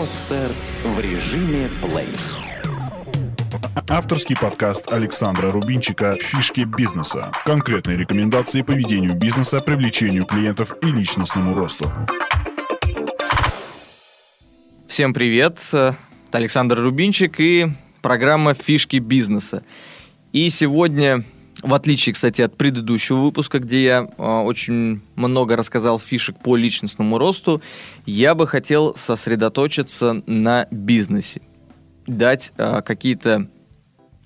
Подстер в режиме плей. Авторский подкаст Александра Рубинчика «Фишки бизнеса». Конкретные рекомендации по ведению бизнеса, привлечению клиентов и личностному росту. Всем привет, это Александр Рубинчик и программа «Фишки бизнеса». И сегодня в отличие, кстати, от предыдущего выпуска, где я э, очень много рассказал фишек по личностному росту, я бы хотел сосредоточиться на бизнесе. Дать э, какие-то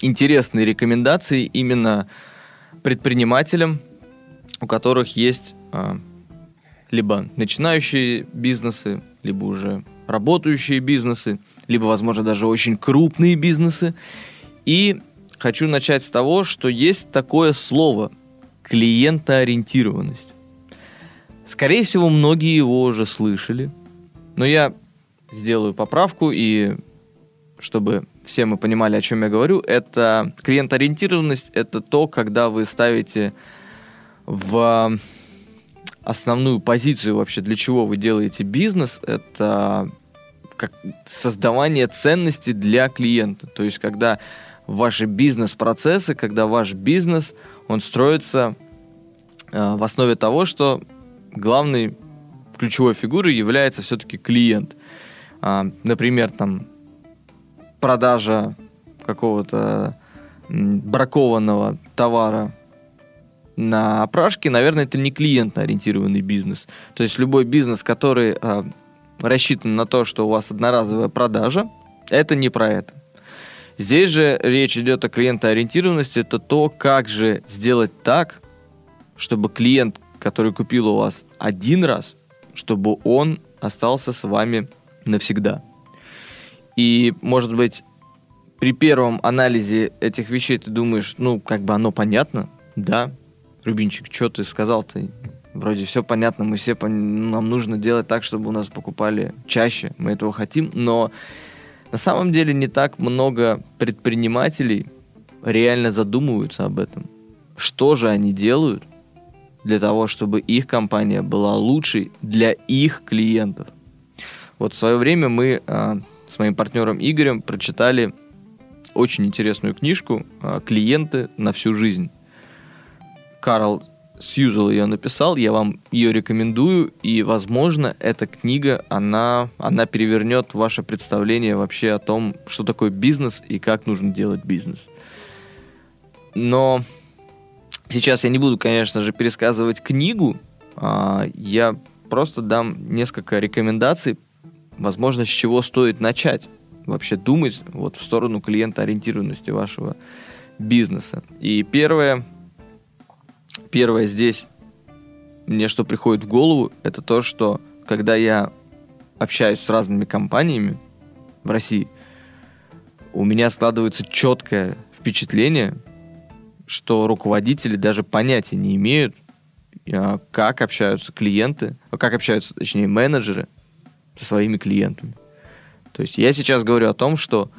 интересные рекомендации именно предпринимателям, у которых есть э, либо начинающие бизнесы, либо уже работающие бизнесы, либо, возможно, даже очень крупные бизнесы. И хочу начать с того, что есть такое слово клиентоориентированность. Скорее всего, многие его уже слышали, но я сделаю поправку и чтобы все мы понимали, о чем я говорю, это клиентоориентированность, это то, когда вы ставите в основную позицию вообще, для чего вы делаете бизнес, это как создавание ценности для клиента. То есть, когда ваши бизнес-процессы, когда ваш бизнес, он строится э, в основе того, что главной ключевой фигурой является все-таки клиент. А, например, там продажа какого-то бракованного товара на опрашке, наверное, это не клиентно-ориентированный бизнес. То есть любой бизнес, который а, рассчитан на то, что у вас одноразовая продажа, это не про это. Здесь же речь идет о клиентоориентированности. Это то, как же сделать так, чтобы клиент, который купил у вас один раз, чтобы он остался с вами навсегда. И, может быть, при первом анализе этих вещей ты думаешь, ну, как бы оно понятно, да, Рубинчик, что ты сказал-то? Вроде все понятно, мы все, нам нужно делать так, чтобы у нас покупали чаще, мы этого хотим, но на самом деле не так много предпринимателей реально задумываются об этом. Что же они делают для того, чтобы их компания была лучшей для их клиентов? Вот в свое время мы а, с моим партнером Игорем прочитали очень интересную книжку а, «Клиенты на всю жизнь». Карл Сьюзел ее написал, я вам ее рекомендую, и, возможно, эта книга, она, она перевернет ваше представление вообще о том, что такое бизнес и как нужно делать бизнес. Но сейчас я не буду, конечно же, пересказывать книгу, а я просто дам несколько рекомендаций, возможно, с чего стоит начать вообще думать вот в сторону клиентоориентированности вашего бизнеса. И первое, первое здесь, мне что приходит в голову, это то, что когда я общаюсь с разными компаниями в России, у меня складывается четкое впечатление, что руководители даже понятия не имеют, а, как общаются клиенты, а, как общаются, точнее, менеджеры со своими клиентами. То есть я сейчас говорю о том, что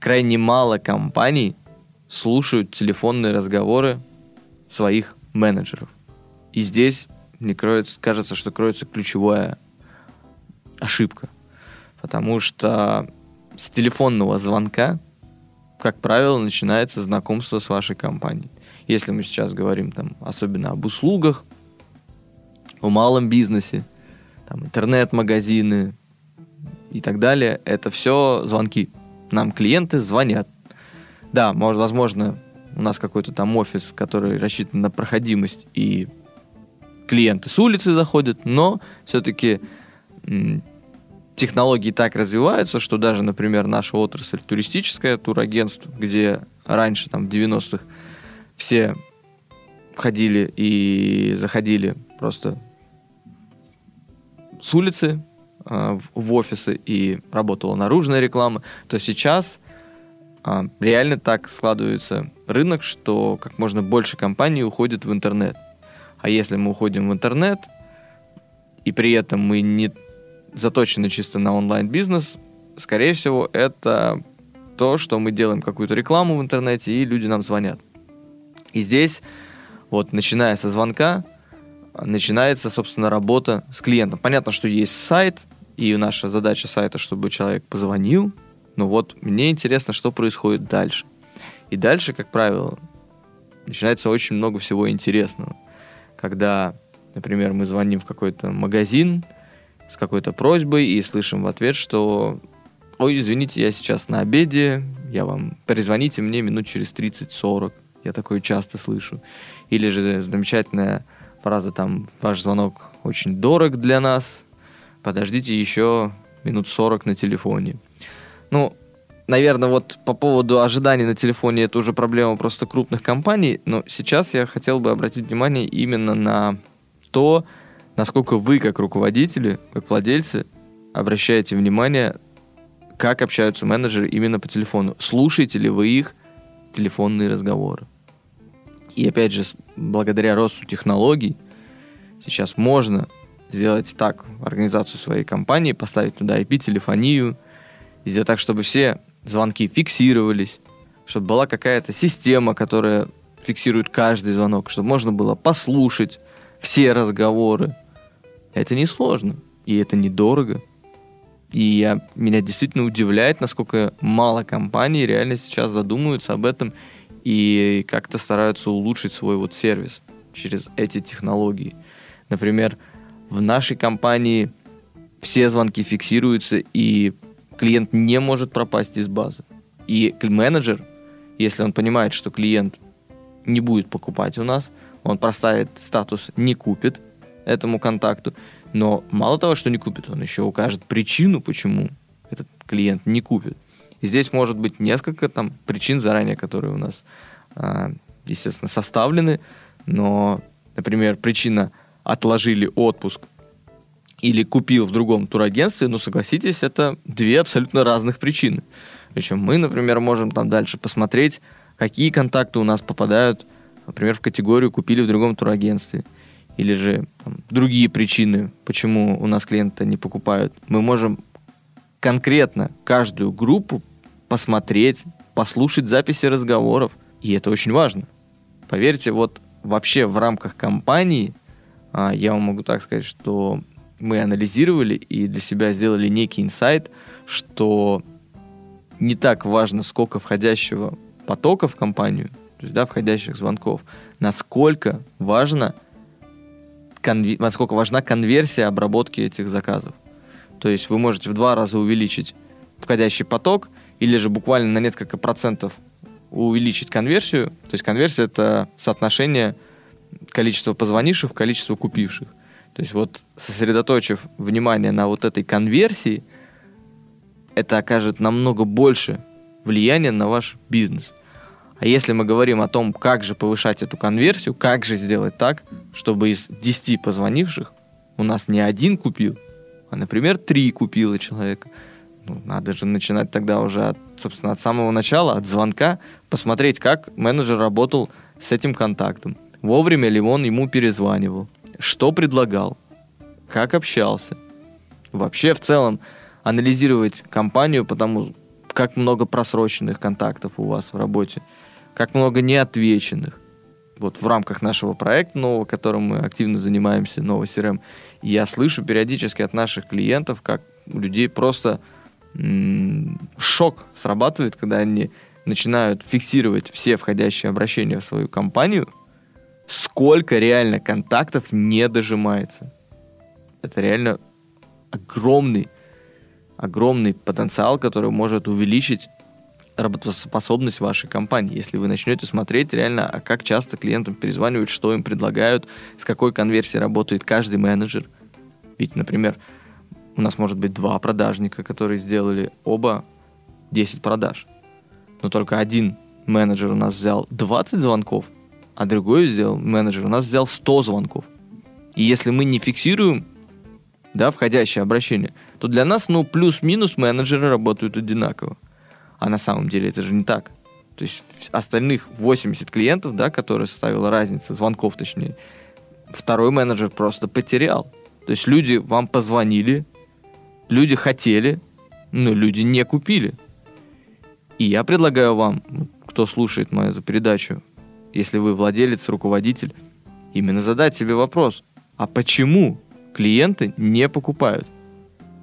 крайне мало компаний слушают телефонные разговоры своих менеджеров. И здесь, мне кроется, кажется, что кроется ключевая ошибка. Потому что с телефонного звонка, как правило, начинается знакомство с вашей компанией. Если мы сейчас говорим там, особенно об услугах, о малом бизнесе, там, интернет-магазины и так далее, это все звонки. Нам клиенты звонят. Да, может, возможно, у нас какой-то там офис, который рассчитан на проходимость, и клиенты с улицы заходят, но все-таки технологии так развиваются, что даже, например, наша отрасль туристическая, турагентство, где раньше, там, в 90-х все входили и заходили просто с улицы э, в офисы и работала наружная реклама, то сейчас реально так складывается рынок, что как можно больше компаний уходит в интернет. А если мы уходим в интернет, и при этом мы не заточены чисто на онлайн-бизнес, скорее всего, это то, что мы делаем какую-то рекламу в интернете, и люди нам звонят. И здесь, вот, начиная со звонка, начинается, собственно, работа с клиентом. Понятно, что есть сайт, И наша задача сайта, чтобы человек позвонил. Но вот мне интересно, что происходит дальше. И дальше, как правило, начинается очень много всего интересного. Когда, например, мы звоним в какой-то магазин с какой-то просьбой и слышим в ответ, что «Ой, извините, я сейчас на обеде, я вам... Перезвоните мне минут через 30-40». Я такое часто слышу. Или же замечательная фраза там «Ваш звонок очень дорог для нас, подождите еще минут 40 на телефоне». Ну, наверное, вот по поводу ожиданий на телефоне это уже проблема просто крупных компаний, но сейчас я хотел бы обратить внимание именно на то, насколько вы, как руководители, как владельцы, обращаете внимание, как общаются менеджеры именно по телефону. Слушаете ли вы их телефонные разговоры? И опять же, благодаря росту технологий, сейчас можно сделать так организацию своей компании, поставить туда IP-телефонию, сделать так, чтобы все звонки фиксировались, чтобы была какая-то система, которая фиксирует каждый звонок, чтобы можно было послушать все разговоры. Это несложно, и это недорого. И я, меня действительно удивляет, насколько мало компаний реально сейчас задумываются об этом и как-то стараются улучшить свой вот сервис через эти технологии. Например, в нашей компании все звонки фиксируются, и клиент не может пропасть из базы. И менеджер, если он понимает, что клиент не будет покупать у нас, он проставит статус «не купит» этому контакту, но мало того, что не купит, он еще укажет причину, почему этот клиент не купит. И здесь может быть несколько там причин заранее, которые у нас, а, естественно, составлены, но, например, причина отложили отпуск или купил в другом турагентстве, ну, согласитесь, это две абсолютно разных причины. Причем мы, например, можем там дальше посмотреть, какие контакты у нас попадают, например, в категорию «купили в другом турагентстве», или же там, другие причины, почему у нас клиенты не покупают. Мы можем конкретно каждую группу посмотреть, послушать записи разговоров, и это очень важно. Поверьте, вот вообще в рамках компании, а, я вам могу так сказать, что мы анализировали и для себя сделали некий инсайт, что не так важно, сколько входящего потока в компанию, то есть, да, входящих звонков, насколько важно, конве- насколько важна конверсия обработки этих заказов. То есть вы можете в два раза увеличить входящий поток или же буквально на несколько процентов увеличить конверсию. То есть конверсия это соотношение количества позвонивших в количество купивших. То есть вот сосредоточив внимание на вот этой конверсии, это окажет намного больше влияния на ваш бизнес. А если мы говорим о том, как же повышать эту конверсию, как же сделать так, чтобы из 10 позвонивших у нас не один купил, а, например, три купила человека, ну, надо же начинать тогда уже, от, собственно, от самого начала, от звонка, посмотреть, как менеджер работал с этим контактом, вовремя ли он ему перезванивал, что предлагал, как общался. Вообще, в целом, анализировать компанию, потому как много просроченных контактов у вас в работе, как много неотвеченных. Вот в рамках нашего проекта нового, которым мы активно занимаемся, новый CRM, я слышу периодически от наших клиентов, как у людей просто шок срабатывает, когда они начинают фиксировать все входящие обращения в свою компанию, сколько реально контактов не дожимается. Это реально огромный, огромный потенциал, который может увеличить работоспособность вашей компании. Если вы начнете смотреть реально, а как часто клиентам перезванивают, что им предлагают, с какой конверсией работает каждый менеджер. Ведь, например, у нас может быть два продажника, которые сделали оба 10 продаж. Но только один менеджер у нас взял 20 звонков, а другой сделал, менеджер у нас взял 100 звонков. И если мы не фиксируем да, входящее обращение, то для нас, ну, плюс-минус менеджеры работают одинаково. А на самом деле это же не так. То есть остальных 80 клиентов, да, которые составила разница, звонков точнее, второй менеджер просто потерял. То есть люди вам позвонили, люди хотели, но люди не купили. И я предлагаю вам, кто слушает мою эту передачу, если вы владелец, руководитель, именно задать себе вопрос, а почему клиенты не покупают?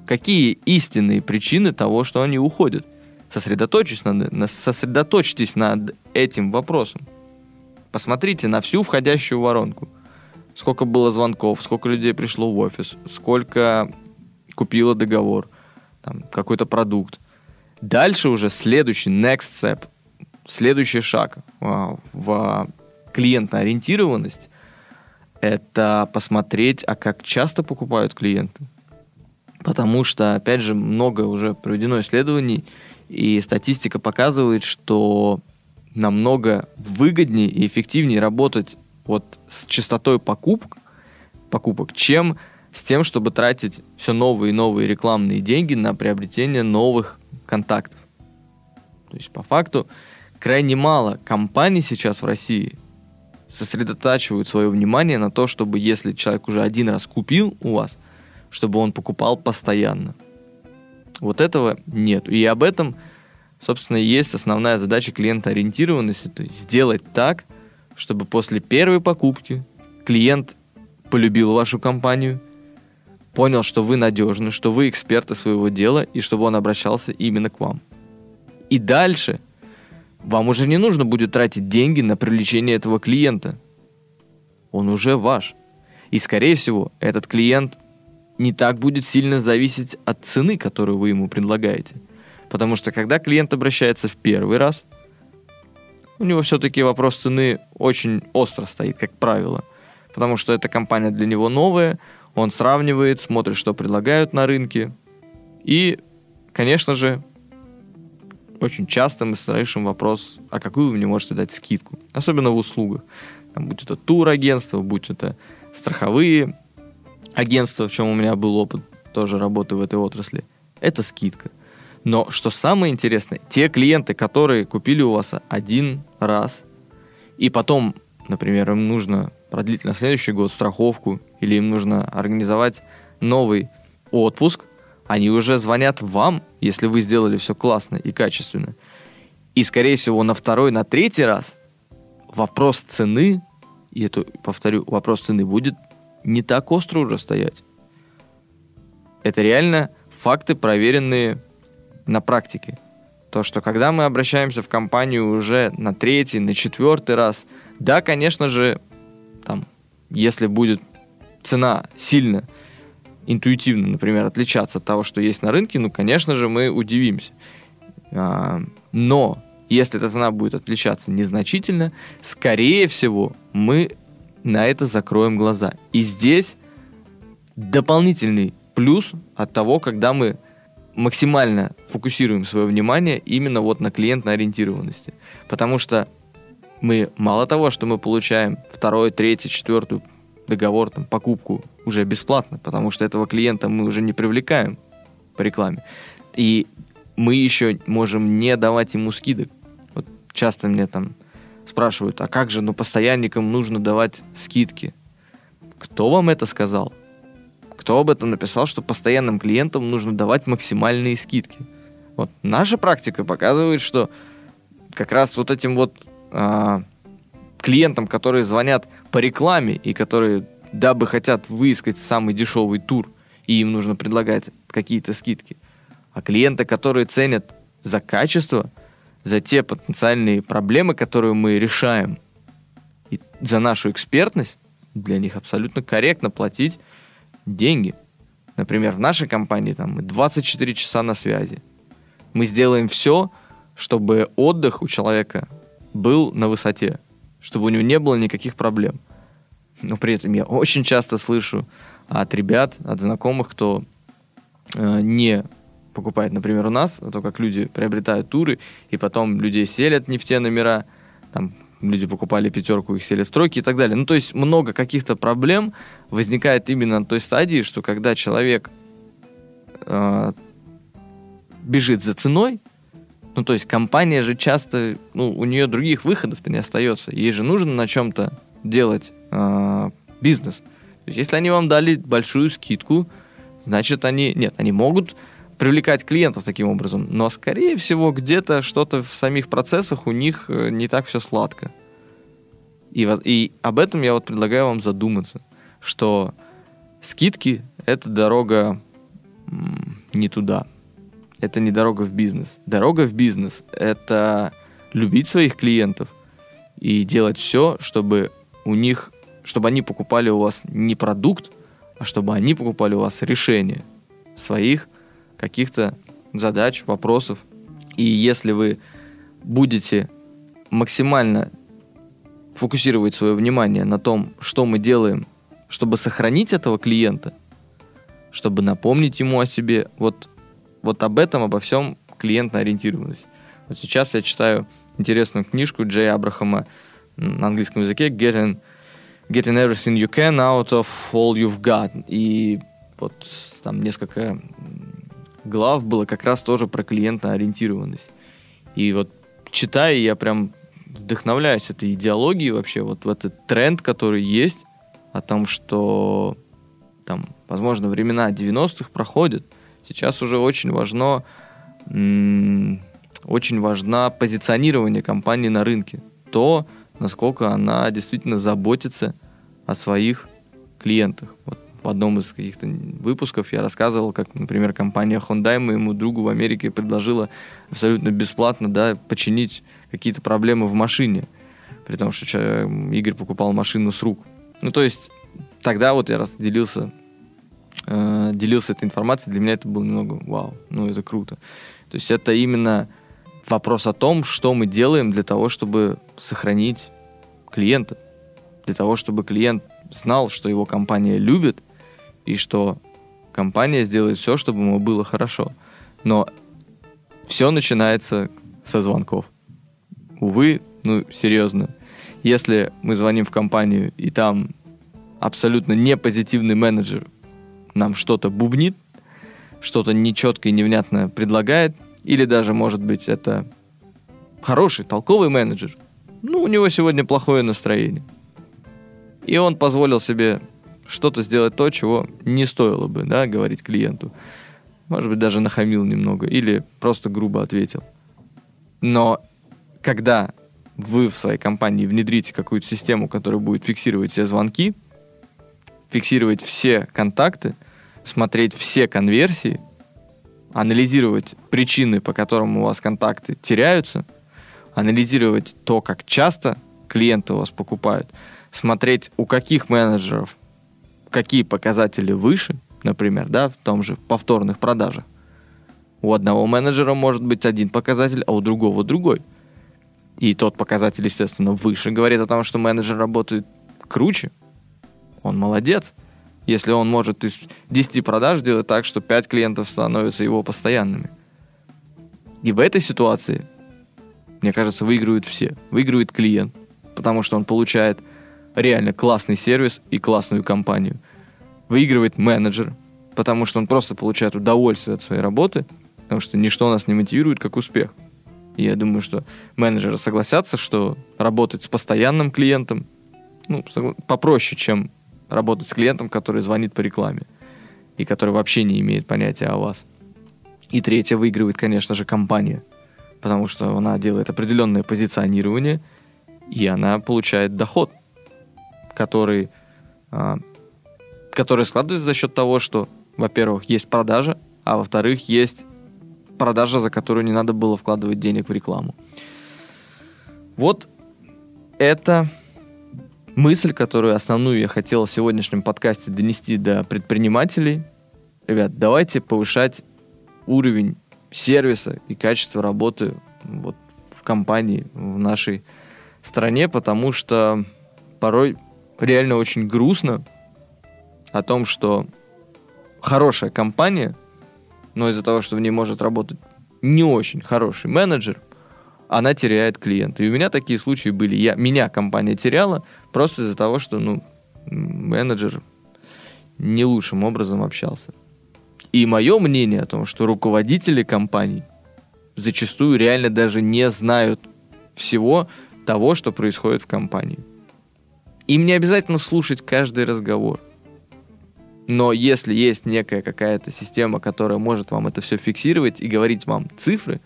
какие истинные причины того, что они уходят. Сосредоточьтесь над, на, сосредоточьтесь над этим вопросом. Посмотрите на всю входящую воронку. Сколько было звонков, сколько людей пришло в офис, сколько купило договор, там, какой-то продукт. Дальше уже следующий next step, следующий шаг в, в клиентоориентированность – это посмотреть, а как часто покупают клиенты. Потому что, опять же, много уже проведено исследований, и статистика показывает, что намного выгоднее и эффективнее работать вот с частотой покупок, покупок, чем с тем, чтобы тратить все новые и новые рекламные деньги на приобретение новых контактов. То есть, по факту, крайне мало компаний сейчас в России сосредотачивают свое внимание на то, чтобы если человек уже один раз купил у вас, чтобы он покупал постоянно. Вот этого нет. И об этом, собственно, есть основная задача клиентоориентированности, то есть сделать так, чтобы после первой покупки клиент полюбил вашу компанию, понял, что вы надежны, что вы эксперты своего дела, и чтобы он обращался именно к вам. И дальше вам уже не нужно будет тратить деньги на привлечение этого клиента. Он уже ваш. И, скорее всего, этот клиент не так будет сильно зависеть от цены, которую вы ему предлагаете. Потому что когда клиент обращается в первый раз, у него все-таки вопрос цены очень остро стоит, как правило. Потому что эта компания для него новая, он сравнивает, смотрит, что предлагают на рынке. И, конечно же, очень часто мы слышим вопрос, а какую вы мне можете дать скидку? Особенно в услугах. Там, будь это турагентство, будь это страховые агентства, в чем у меня был опыт тоже работы в этой отрасли. Это скидка. Но что самое интересное, те клиенты, которые купили у вас один раз, и потом, например, им нужно продлить на следующий год страховку, или им нужно организовать новый отпуск, они уже звонят вам, если вы сделали все классно и качественно. И, скорее всего, на второй, на третий раз вопрос цены, и это, повторю, вопрос цены будет не так остро уже стоять. Это реально факты, проверенные на практике. То, что когда мы обращаемся в компанию уже на третий, на четвертый раз, да, конечно же, там, если будет цена сильно, интуитивно, например, отличаться от того, что есть на рынке, ну, конечно же, мы удивимся. А, но если эта цена будет отличаться незначительно, скорее всего, мы на это закроем глаза. И здесь дополнительный плюс от того, когда мы максимально фокусируем свое внимание именно вот на клиентной ориентированности. Потому что мы мало того, что мы получаем второй, третий, четвертую договор, там, покупку уже бесплатно, потому что этого клиента мы уже не привлекаем по рекламе. И мы еще можем не давать ему скидок. Вот часто мне там спрашивают, а как же, ну, постоянникам нужно давать скидки. Кто вам это сказал? Кто об этом написал, что постоянным клиентам нужно давать максимальные скидки? Вот наша практика показывает, что как раз вот этим вот а, клиентам, которые звонят по рекламе и которые дабы хотят выискать самый дешевый тур, и им нужно предлагать какие-то скидки. А клиенты, которые ценят за качество, за те потенциальные проблемы, которые мы решаем, и за нашу экспертность, для них абсолютно корректно платить деньги. Например, в нашей компании там мы 24 часа на связи. Мы сделаем все, чтобы отдых у человека был на высоте, чтобы у него не было никаких проблем. Но при этом я очень часто слышу от ребят, от знакомых, кто э, не покупает, например, у нас, а то как люди приобретают туры, и потом людей селят не в те номера, там люди покупали пятерку, их селят в тройки и так далее. Ну, то есть много каких-то проблем возникает именно на той стадии, что когда человек э, бежит за ценой, ну, то есть компания же часто, ну, у нее других выходов-то не остается. Ей же нужно на чем-то делать э, бизнес. То есть, если они вам дали большую скидку, значит, они... Нет, они могут привлекать клиентов таким образом. Но, скорее всего, где-то что-то в самих процессах у них э, не так все сладко. И, и об этом я вот предлагаю вам задуматься, что скидки — это дорога не туда. Это не дорога в бизнес. Дорога в бизнес — это любить своих клиентов и делать все, чтобы у них, чтобы они покупали у вас не продукт, а чтобы они покупали у вас решение своих каких-то задач, вопросов. И если вы будете максимально фокусировать свое внимание на том, что мы делаем, чтобы сохранить этого клиента, чтобы напомнить ему о себе, вот, вот об этом, обо всем клиентная ориентированность. Вот сейчас я читаю интересную книжку Джей Абрахама на английском языке Getting, Getting Everything You Can Out of All You've Got. И вот там несколько глав было как раз тоже про клиентоориентированность. И вот читая, я прям вдохновляюсь этой идеологией вообще, вот в этот тренд, который есть, о том, что там, возможно, времена 90-х проходят. Сейчас уже очень важно, очень важно позиционирование компании на рынке. То, насколько она действительно заботится о своих клиентах. Вот в одном из каких-то выпусков я рассказывал, как, например, компания Hyundai моему другу в Америке предложила абсолютно бесплатно да, починить какие-то проблемы в машине. При том, что Игорь покупал машину с рук. Ну, то есть, тогда вот я раз делился, э, делился этой информацией, для меня это было немного вау, ну, это круто. То есть, это именно вопрос о том, что мы делаем для того, чтобы сохранить клиента. Для того, чтобы клиент знал, что его компания любит, и что компания сделает все, чтобы ему было хорошо. Но все начинается со звонков. Увы, ну, серьезно. Если мы звоним в компанию, и там абсолютно не позитивный менеджер нам что-то бубнит, что-то нечетко и невнятно предлагает, или даже, может быть, это хороший, толковый менеджер, ну, у него сегодня плохое настроение. И он позволил себе что-то сделать то, чего не стоило бы, да, говорить клиенту. Может быть, даже нахамил немного или просто грубо ответил. Но когда вы в своей компании внедрите какую-то систему, которая будет фиксировать все звонки, фиксировать все контакты, смотреть все конверсии, анализировать причины, по которым у вас контакты теряются, анализировать то, как часто клиенты у вас покупают, смотреть, у каких менеджеров какие показатели выше, например, да, в том же повторных продажах. У одного менеджера может быть один показатель, а у другого другой. И тот показатель, естественно, выше говорит о том, что менеджер работает круче. Он молодец. Если он может из 10 продаж сделать так, что 5 клиентов становятся его постоянными. И в этой ситуации, мне кажется, выигрывают все. Выигрывает клиент, потому что он получает реально классный сервис и классную компанию. Выигрывает менеджер, потому что он просто получает удовольствие от своей работы, потому что ничто нас не мотивирует, как успех. И я думаю, что менеджеры согласятся, что работать с постоянным клиентом ну, попроще, чем работать с клиентом, который звонит по рекламе и который вообще не имеет понятия о вас. И третье выигрывает, конечно же, компания, потому что она делает определенное позиционирование, и она получает доход – который, а, который складывается за счет того, что, во-первых, есть продажа, а во-вторых, есть продажа, за которую не надо было вкладывать денег в рекламу. Вот это мысль, которую основную я хотел в сегодняшнем подкасте донести до предпринимателей. Ребят, давайте повышать уровень сервиса и качество работы вот в компании, в нашей стране, потому что порой реально очень грустно о том, что хорошая компания, но из-за того, что в ней может работать не очень хороший менеджер, она теряет клиента. И у меня такие случаи были. Я, меня компания теряла просто из-за того, что ну, менеджер не лучшим образом общался. И мое мнение о том, что руководители компаний зачастую реально даже не знают всего того, что происходит в компании. Им не обязательно слушать каждый разговор. Но если есть некая какая-то система, которая может вам это все фиксировать и говорить вам цифры,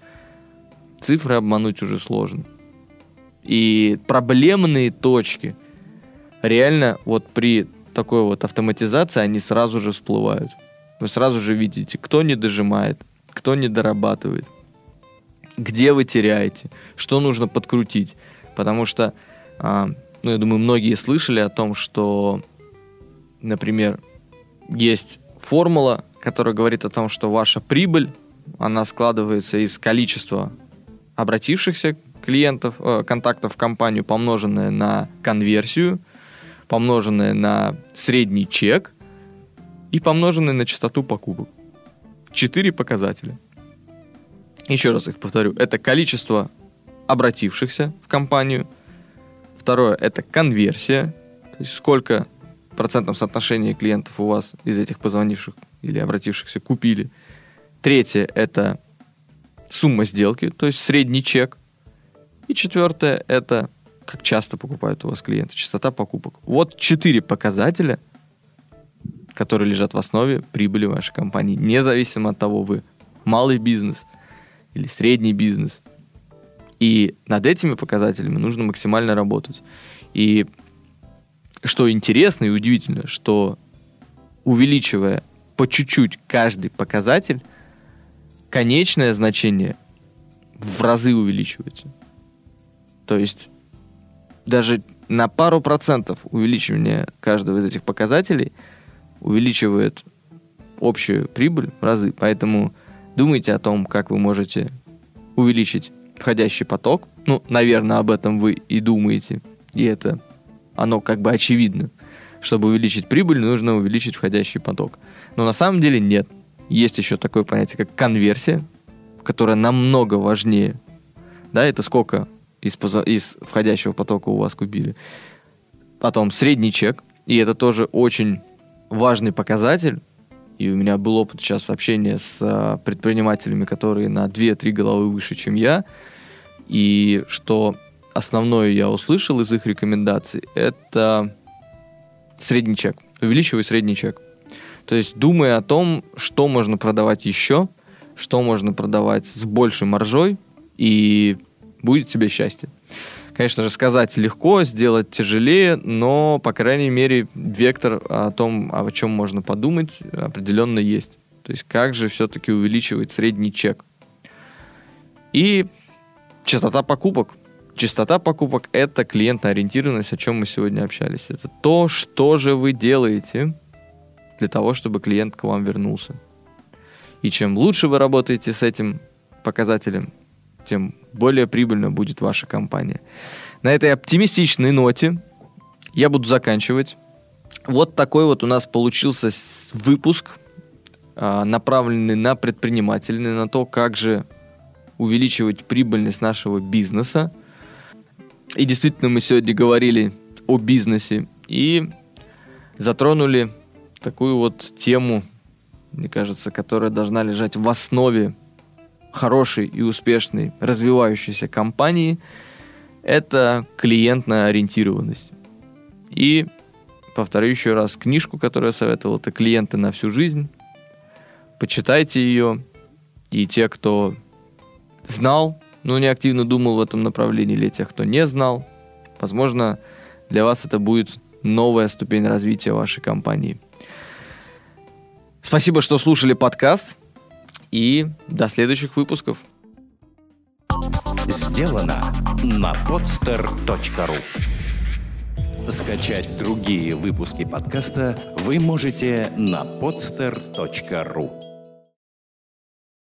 цифры обмануть уже сложно. И проблемные точки реально вот при такой вот автоматизации они сразу же всплывают. Вы сразу же видите, кто не дожимает, кто не дорабатывает, где вы теряете, что нужно подкрутить. Потому что, а, ну, я думаю, многие слышали о том, что, например, есть формула, которая говорит о том, что ваша прибыль, она складывается из количества обратившихся клиентов, э, контактов в компанию, помноженное на конверсию, помноженное на средний чек и помноженное на частоту покупок. Четыре показателя. Еще раз их повторю. Это количество обратившихся в компанию. Второе – это конверсия. То есть сколько в процентном соотношении клиентов у вас из этих позвонивших или обратившихся купили. Третье – это сумма сделки, то есть средний чек. И четвертое – это как часто покупают у вас клиенты, частота покупок. Вот четыре показателя, которые лежат в основе прибыли вашей компании, независимо от того, вы малый бизнес – или средний бизнес. И над этими показателями нужно максимально работать. И что интересно и удивительно, что увеличивая по чуть-чуть каждый показатель, конечное значение в разы увеличивается. То есть даже на пару процентов увеличивание каждого из этих показателей увеличивает общую прибыль в разы. Поэтому Думайте о том, как вы можете увеличить входящий поток. Ну, наверное, об этом вы и думаете. И это оно как бы очевидно. Чтобы увеличить прибыль, нужно увеличить входящий поток. Но на самом деле нет. Есть еще такое понятие, как конверсия, которая намного важнее. Да, это сколько из, из входящего потока у вас купили. Потом средний чек. И это тоже очень важный показатель, и у меня был опыт сейчас общения с а, предпринимателями, которые на 2-3 головы выше, чем я. И что основное я услышал из их рекомендаций, это средний чек. Увеличивай средний чек. То есть думая о том, что можно продавать еще, что можно продавать с большей маржой, и будет тебе счастье. Конечно же, сказать легко, сделать тяжелее, но, по крайней мере, вектор о том, о чем можно подумать, определенно есть. То есть как же все-таки увеличивать средний чек. И частота покупок. Частота покупок – это клиентоориентированность, о чем мы сегодня общались. Это то, что же вы делаете для того, чтобы клиент к вам вернулся. И чем лучше вы работаете с этим показателем, тем более прибыльно будет ваша компания. На этой оптимистичной ноте я буду заканчивать. Вот такой вот у нас получился выпуск, а, направленный на предпринимателей, на то, как же увеличивать прибыльность нашего бизнеса. И действительно, мы сегодня говорили о бизнесе и затронули такую вот тему, мне кажется, которая должна лежать в основе хорошей и успешной развивающейся компании – это клиентная ориентированность. И повторю еще раз книжку, которую я советовал, это «Клиенты на всю жизнь». Почитайте ее, и те, кто знал, но не активно думал в этом направлении, или те, кто не знал, возможно, для вас это будет новая ступень развития вашей компании. Спасибо, что слушали подкаст. И до следующих выпусков. Сделано на podster.ru Скачать другие выпуски подкаста вы можете на podster.ru